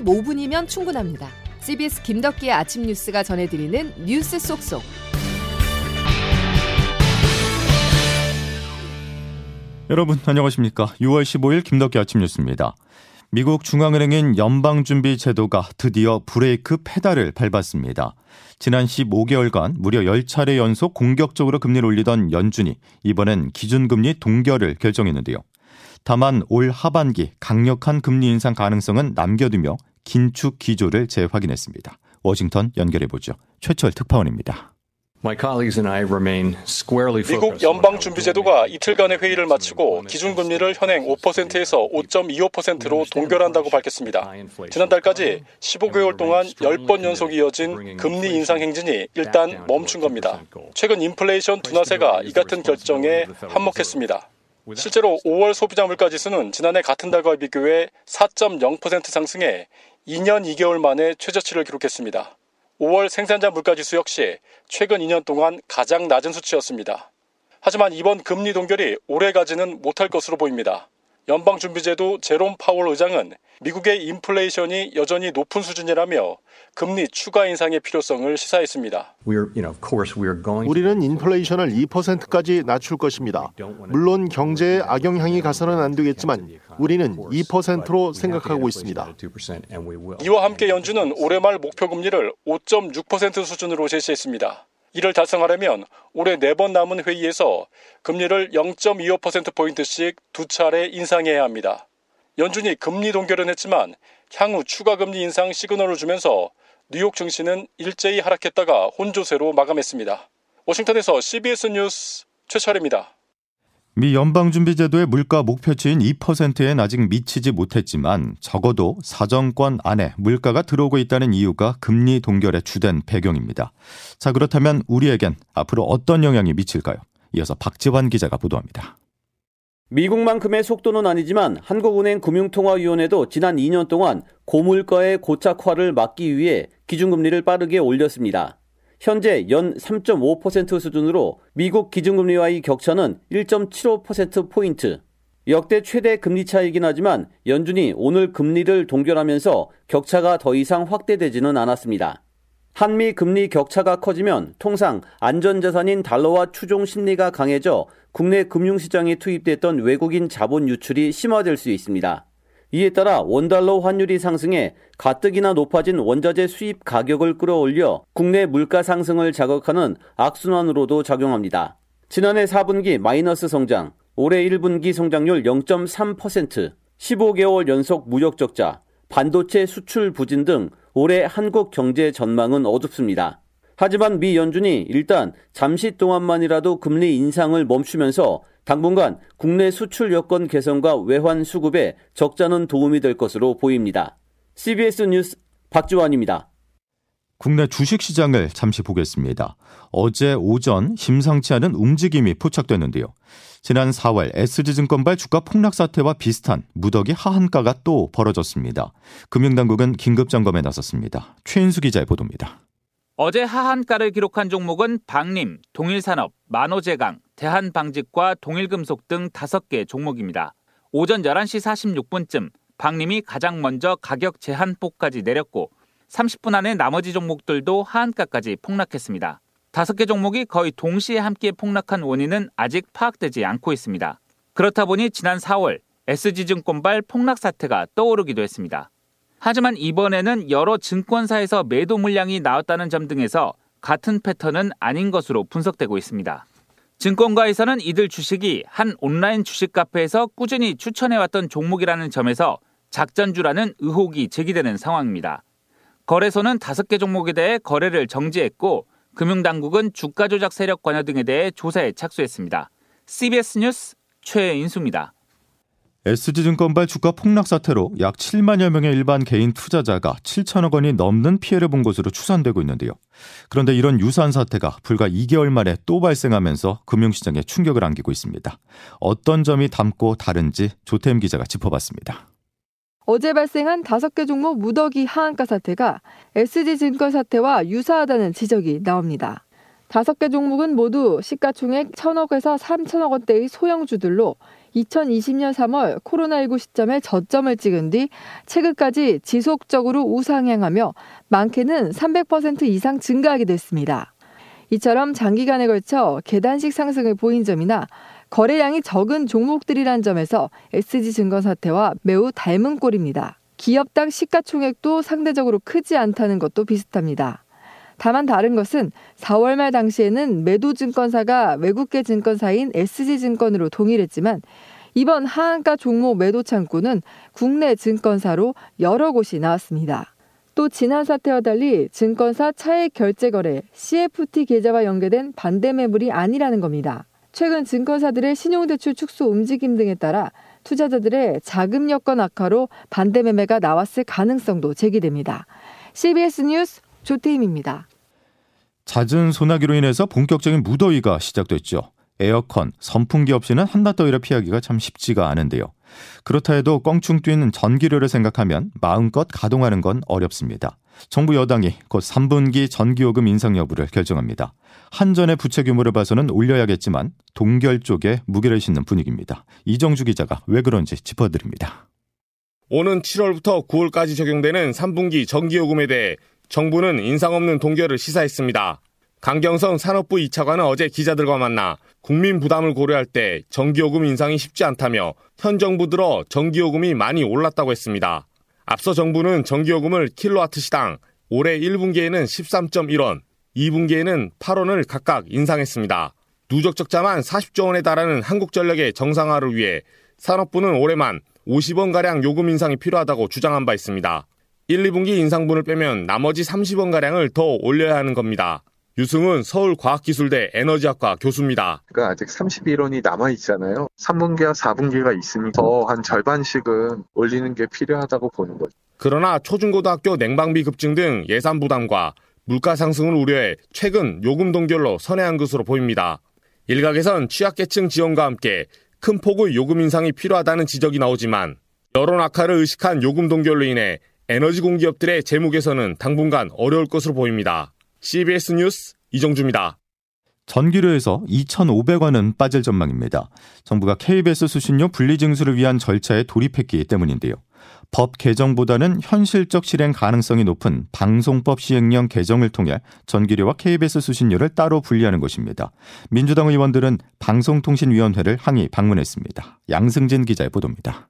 15분이면 충분합니다. CBS 김덕기의 아침 뉴스가 전해드리는 뉴스 속속. 여러분 안녕하십니까? 6월 15일 김덕기 아침 뉴스입니다. 미국 중앙은행인 연방준비제도가 드디어 브레이크 페달을 밟았습니다. 지난 15개월간 무려 10차례 연속 공격적으로 금리를 올리던 연준이 이번엔 기준금리 동결을 결정했는데요. 다만 올 하반기 강력한 금리 인상 가능성은 남겨두며 긴축 기조를 재확인했습니다. 워싱턴 연결해 보죠. 최철 특파원입니다. 미국 연방준비제도가 이틀간의 회의를 마치고 기준금리를 현행 5%에서 5.25%로 동결한다고 밝혔습니다. 지난달까지 15개월 동안 10번 연속 이어진 금리 인상 행진이 일단 멈춘 겁니다. 최근 인플레이션 둔화세가 이 같은 결정에 한몫했습니다. 실제로 5월 소비자 물가지수는 지난해 같은 달과 비교해 4.0% 상승해 2년 2개월 만에 최저치를 기록했습니다. 5월 생산자 물가지수 역시 최근 2년 동안 가장 낮은 수치였습니다. 하지만 이번 금리 동결이 오래 가지는 못할 것으로 보입니다. 연방준비제도 제롬 파월 의장은 미국의 인플레이션이 여전히 높은 수준이라며 금리 추가 인상의 필요성을 시사했습니다. 우리는 인플레이션을 2%까지 낮출 것입니다. 물론 경제에 악영향이 가서는 안 되겠지만 우리는 2%로 생각하고 있습니다. 이와 함께 연준은 올해 말 목표 금리를 5.6% 수준으로 제시했습니다. 이를 달성하려면 올해 네 번 남은 회의에서 금리를 0.25%포인트씩 두 차례 인상해야 합니다. 연준이 금리 동결은 했지만 향후 추가 금리 인상 시그널을 주면서 뉴욕 증시는 일제히 하락했다가 혼조세로 마감했습니다. 워싱턴에서 CBS 뉴스 최철입니다. 미 연방준비제도의 물가 목표치인 2%엔 아직 미치지 못했지만 적어도 사정권 안에 물가가 들어오고 있다는 이유가 금리 동결의 주된 배경입니다. 자, 그렇다면 우리에겐 앞으로 어떤 영향이 미칠까요? 이어서 박지환 기자가 보도합니다. 미국만큼의 속도는 아니지만 한국은행 금융통화위원회도 지난 2년 동안 고물가의 고착화를 막기 위해 기준금리를 빠르게 올렸습니다. 현재 연 3.5% 수준으로 미국 기준금리와의 격차는 1.75%포인트. 역대 최대 금리 차이긴 하지만 연준이 오늘 금리를 동결하면서 격차가 더 이상 확대되지는 않았습니다. 한미 금리 격차가 커지면 통상 안전자산인 달러와 추종 심리가 강해져 국내 금융시장에 투입됐던 외국인 자본 유출이 심화될 수 있습니다. 이에 따라 원달러 환율이 상승해 가뜩이나 높아진 원자재 수입 가격을 끌어올려 국내 물가 상승을 자극하는 악순환으로도 작용합니다. 지난해 4분기 마이너스 성장, 올해 1분기 성장률 0.3%, 15개월 연속 무역 적자, 반도체 수출 부진 등 올해 한국 경제 전망은 어둡습니다. 하지만 미 연준이 일단 잠시 동안만이라도 금리 인상을 멈추면서 당분간 국내 수출 여건 개선과 외환 수급에 적자는 도움이 될 것으로 보입니다. CBS 뉴스 박지원입니다. 국내 주식 시장을 잠시 보겠습니다. 어제 오전 심상치 않은 움직임이 포착됐는데요. 지난 4월 SG증권발 주가 폭락 사태와 비슷한 무더기 하한가가 또 벌어졌습니다. 금융당국은 긴급 점검에 나섰습니다. 최인수 기자의 보도입니다. 어제 하한가를 기록한 종목은 방림, 동일산업, 만호제강, 대한방직과 동일금속 등 5개 종목입니다. 오전 11시 46분쯤 방림이 가장 먼저 가격 제한폭까지 내렸고 30분 안에 나머지 종목들도 하한가까지 폭락했습니다. 5개 종목이 거의 동시에 함께 폭락한 원인은 아직 파악되지 않고 있습니다. 그렇다 보니 지난 4월 SG증권발 폭락 사태가 떠오르기도 했습니다. 하지만 이번에는 여러 증권사에서 매도 물량이 나왔다는 점 등에서 같은 패턴은 아닌 것으로 분석되고 있습니다. 증권가에서는 이들 주식이 한 온라인 주식 카페에서 꾸준히 추천해왔던 종목이라는 점에서 작전주라는 의혹이 제기되는 상황입니다. 거래소는 다섯 개 종목에 대해 거래를 정지했고 금융당국은 주가 조작 세력 관여 등에 대해 조사에 착수했습니다. CBS 뉴스 최인수입니다. SG증권발 주가 폭락 사태로 약 7만여 명의 일반 개인 투자자가 7천억 원이 넘는 피해를 본 것으로 추산되고 있는데요. 그런데 이런 유사한 사태가 불과 2개월 만에 또 발생하면서 금융시장에 충격을 안기고 있습니다. 어떤 점이 담고 다른지 조태임 기자가 짚어봤습니다. 어제 발생한 5개 종목 무더기 하한가 사태가 SG증권 사태와 유사하다는 지적이 나옵니다. 5개 종목은 모두 시가총액 1천억에서 3천억 원대의 소형주들로 2020년 3월 코로나19 시점에 저점을 찍은 뒤 최근까지 지속적으로 우상향하며 많게는 300% 이상 증가하게 됐습니다. 이처럼 장기간에 걸쳐 계단식 상승을 보인 점이나 거래량이 적은 종목들이란 점에서 SG증권 사태와 매우 닮은 꼴입니다. 기업당 시가총액도 상대적으로 크지 않다는 것도 비슷합니다. 다만 다른 것은 4월 말 당시에는 매도 증권사가 외국계 증권사인 SG증권으로 동일했지만 이번 하한가 종목 매도 창구는 국내 증권사로 여러 곳이 나왔습니다. 또 지난 사태와 달리 증권사 차액 결제 거래 CFT 계좌와 연계된 반대 매물이 아니라는 겁니다. 최근 증권사들의 신용대출 축소 움직임 등에 따라 투자자들의 자금 여건 악화로 반대 매매가 나왔을 가능성도 제기됩니다. CBS 뉴스 조태임입니다. 잦은 소나기로 인해서 본격적인 무더위가 시작됐죠. 에어컨, 선풍기 없이는 한낮더위를 피하기가 참 쉽지가 않은데요. 그렇다 해도 껑충 뛰는 전기료를 생각하면 마음껏 가동하는 건 어렵습니다. 정부 여당이 곧 3분기 전기요금 인상 여부를 결정합니다. 한전의 부채 규모를 봐서는 올려야겠지만 동결 쪽에 무게를 싣는 분위기입니다. 이정주 기자가 왜 그런지 짚어드립니다. 오는 7월부터 9월까지 적용되는 3분기 전기요금에 대해 정부는 인상 없는 동결을 시사했습니다. 강경성 산업부 2차관은 어제 기자들과 만나 국민 부담을 고려할 때 전기요금 인상이 쉽지 않다며 현 정부 들어 전기요금이 많이 올랐다고 했습니다. 앞서 정부는 전기요금을 킬로와트 시당 올해 1분기에는 13.1원, 2분기에는 8원을 각각 인상했습니다. 누적 적자만 40조 원에 달하는 한국전력의 정상화를 위해 산업부는 올해만 50원가량 요금 인상이 필요하다고 주장한 바 있습니다. 1, 2분기 인상분을 빼면 나머지 30원가량을 더 올려야 하는 겁니다. 유승은 서울과학기술대 에너지학과 교수입니다. 그러니까 아직 31원이 남아 있잖아요. 3분기와 4분기가 있으니 더한 절반씩은 올리는 게 필요하다고 보는 거죠. 그러나 초중고등학교 냉방비 급증 등 예산 부담과 물가 상승을 우려해 최근 요금 동결로 선회한 것으로 보입니다. 일각에선 취약계층 지원과 함께 큰 폭의 요금 인상이 필요하다는 지적이 나오지만 여론 악화를 의식한 요금 동결로 인해 에너지 공기업들의 재무 개선은 당분간 어려울 것으로 보입니다. CBS 뉴스 이정주입니다. 전기료에서 2,500원은 빠질 전망입니다. 정부가 KBS 수신료 분리 징수를 위한 절차에 돌입했기 때문인데요. 법 개정보다는 현실적 실행 가능성이 높은 방송법 시행령 개정을 통해 전기료와 KBS 수신료를 따로 분리하는 것입니다. 민주당 의원들은 방송통신위원회를 항의 방문했습니다. 양승진 기자의 보도입니다.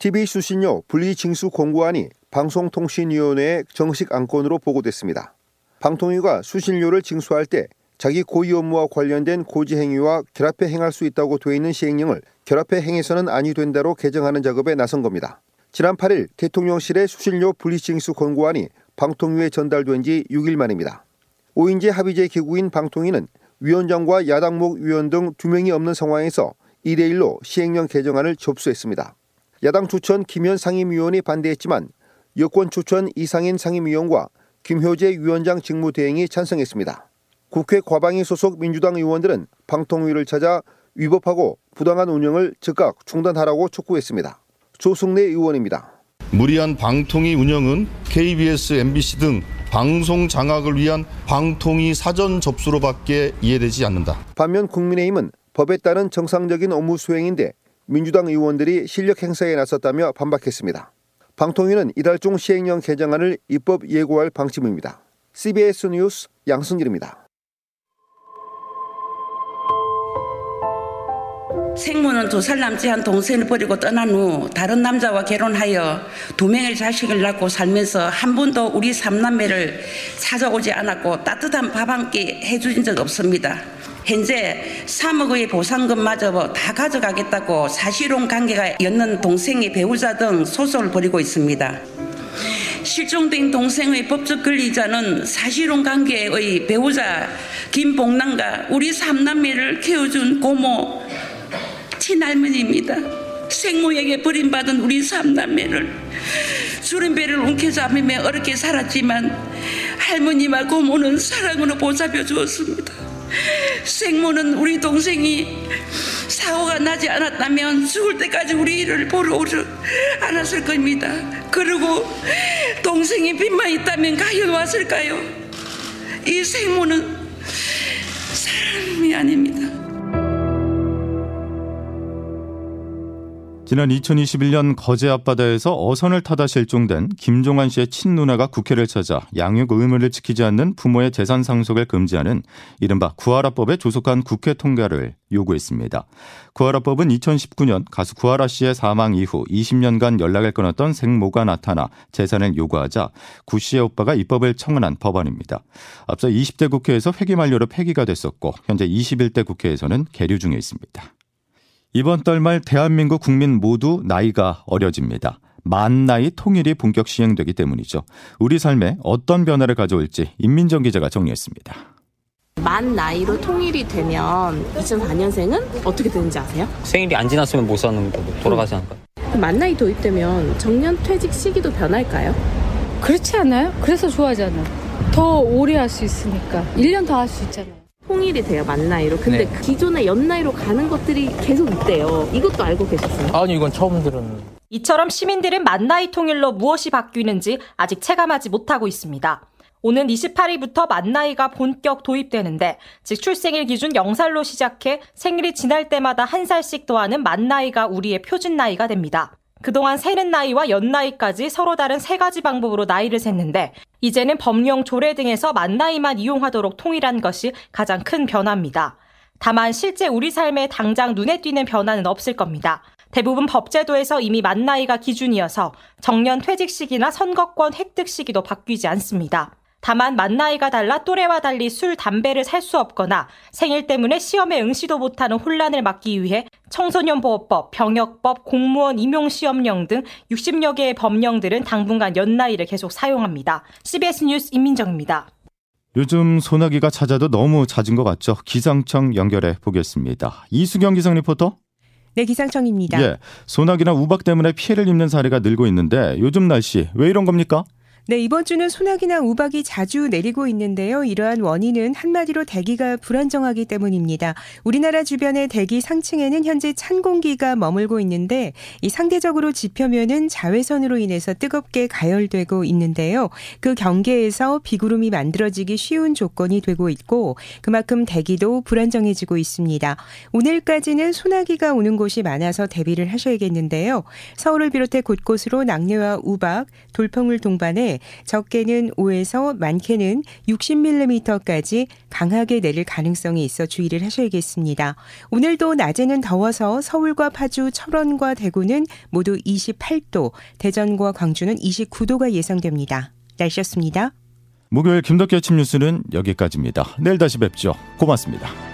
TV 수신료 분리 징수 공고안이 방송통신위원회의 정식 안건으로 보고됐습니다. 방통위가 수신료를 징수할 때 자기 고의 업무와 관련된 고지 행위와 결합해 행할 수 있다고 되어 있는 시행령을 결합해 행해서는 아니 된다로 개정하는 작업에 나선 겁니다. 지난 8일 대통령실의 수신료 분리징수 권고안이 방통위에 전달된 지 6일 만입니다. 5인제 합의제 기구인 방통위는 위원장과 야당목 위원 등 2명이 없는 상황에서 1대1로 시행령 개정안을 접수했습니다. 야당 추천 김현 상임위원이 반대했지만 여권 추천 이상인 상임위원과 김효재 위원장 직무대행이 찬성했습니다. 국회 과방위 소속 민주당 의원들은 방통위를 찾아 위법하고 부당한 운영을 즉각 중단하라고 촉구했습니다. 조승래 의원입니다. 무리한 방통위 운영은 KBS, MBC 등 방송 장악을 위한 방통위 사전 접수로밖에 이해되지 않는다. 반면 국민의힘은 법에 따른 정상적인 업무 수행인데 민주당 의원들이 실력 행사에 나섰다며 반박했습니다. 방통위는 이달 중 시행령 개정안을 입법 예고할 방침입니다. CBS 뉴스 양승길입니다. 생모는 두 살 남지 한 동생을 버리고 떠난 후 다른 남자와 결혼하여 두 명의 자식을 낳고 살면서 한 번도 우리 삼남매를 찾아오지 않았고 따뜻한 밥 한 끼 해주신 적 없습니다. 현재 3억의 보상금마저 다 가져가겠다고 사실혼 관계가 였는 동생의 배우자 등 소송을 벌이고 있습니다. 실종된 동생의 법적 권리자는 사실혼 관계의 배우자 김봉남과 우리 삼남매를 키워준 고모 친할머니입니다. 생모에게 버림받은 우리 삼남매를 주름배를 움켜잡으며 어렵게 살았지만 할머니와 고모는 사랑으로 보살펴 주었습니다. 생모는 우리 동생이 사고가 나지 않았다면 죽을 때까지 우리 일을 보러 오지 않았을 겁니다. 그리고 동생이 빚만 있다면 가연 왔을까요? 이 생모는 사람이 아닙니다. 지난 2021년 거제 앞바다에서 어선을 타다 실종된 김종환 씨의 친누나가 국회를 찾아 양육 의무를 지키지 않는 부모의 재산 상속을 금지하는 이른바 구하라법에 조속한 국회 통과를 요구했습니다. 구하라법은 2019년 가수 구하라 씨의 사망 이후 20년간 연락을 끊었던 생모가 나타나 재산을 요구하자 구 씨의 오빠가 입법을 청원한 법안입니다. 앞서 20대 국회에서 회기 만료로 폐기가 됐었고 현재 21대 국회에서는 계류 중에 있습니다. 이번 달 말 대한민국 국민 모두 나이가 어려집니다. 만 나이 통일이 본격 시행되기 때문이죠. 우리 삶에 어떤 변화를 가져올지 임민정 기자가 정리했습니다. 만 나이로 통일이 되면 2004년생은 어떻게 되는지 아세요? 생일이 안 지났으면 못 사는 거고 돌아가지 않을까? 만 나이 도입되면 정년 퇴직 시기도 변할까요? 그렇지 않아요? 그래서 좋아하잖아. 더 오래 할 수 있으니까. 1년 더 할 수 있잖아요. 통일이 돼요 만 나이로 근데 네. 기존의 연 나이로 가는 것들이 계속 있대요 이것도 알고 계셨어요? 아니 이건 처음 들은 이처럼 시민들은 만 나이 통일로 무엇이 바뀌는지 아직 체감하지 못하고 있습니다. 오는 28일부터 만 나이가 본격 도입되는데 즉 출생일 기준 0살로 시작해 생일이 지날 때마다 한 살씩 더하는 만 나이가 우리의 표준 나이가 됩니다. 그동안 세는 나이와 연 나이까지 서로 다른 세 가지 방법으로 나이를 셌는데 이제는 법령 조례 등에서 만 나이만 이용하도록 통일한 것이 가장 큰 변화입니다. 다만 실제 우리 삶에 당장 눈에 띄는 변화는 없을 겁니다. 대부분 법제도에서 이미 만 나이가 기준이어서 정년 퇴직 시기나 선거권 획득 시기도 바뀌지 않습니다. 다만 만 나이가 달라 또래와 달리 술, 담배를 살 수 없거나 생일 때문에 시험에 응시도 못하는 혼란을 막기 위해 청소년보호법, 병역법, 공무원 임용시험령 등 60여 개의 법령들은 당분간 연나이를 계속 사용합니다. CBS 뉴스 임민정입니다. 요즘 소나기가 찾아도 너무 잦은 것 같죠? 기상청 연결해 보겠습니다. 이수경 기상 리포터. 네, 기상청입니다. 예, 소나기나 우박 때문에 피해를 입는 사례가 늘고 있는데 요즘 날씨 왜 이런 겁니까? 네, 이번 주는 소나기나 우박이 자주 내리고 있는데요. 이러한 원인은 한마디로 대기가 불안정하기 때문입니다. 우리나라 주변의 대기 상층에는 현재 찬 공기가 머물고 있는데 이 상대적으로 지표면은 자외선으로 인해서 뜨겁게 가열되고 있는데요. 그 경계에서 비구름이 만들어지기 쉬운 조건이 되고 있고 그만큼 대기도 불안정해지고 있습니다. 오늘까지는 소나기가 오는 곳이 많아서 대비를 하셔야겠는데요. 서울을 비롯해 곳곳으로 낙뢰와 우박, 돌풍을 동반해 적게는 5에서 많게는 60mm까지 강하게 내릴 가능성이 있어 주의를 하셔야겠습니다. 오늘도 낮에는 더워서 서울과 파주, 철원과 대구는 모두 28도, 대전과 광주는 29도가 예상됩니다. 날씨였습니다. 목요일 김덕기 아침 뉴스는 여기까지입니다. 내일 다시 뵙죠. 고맙습니다.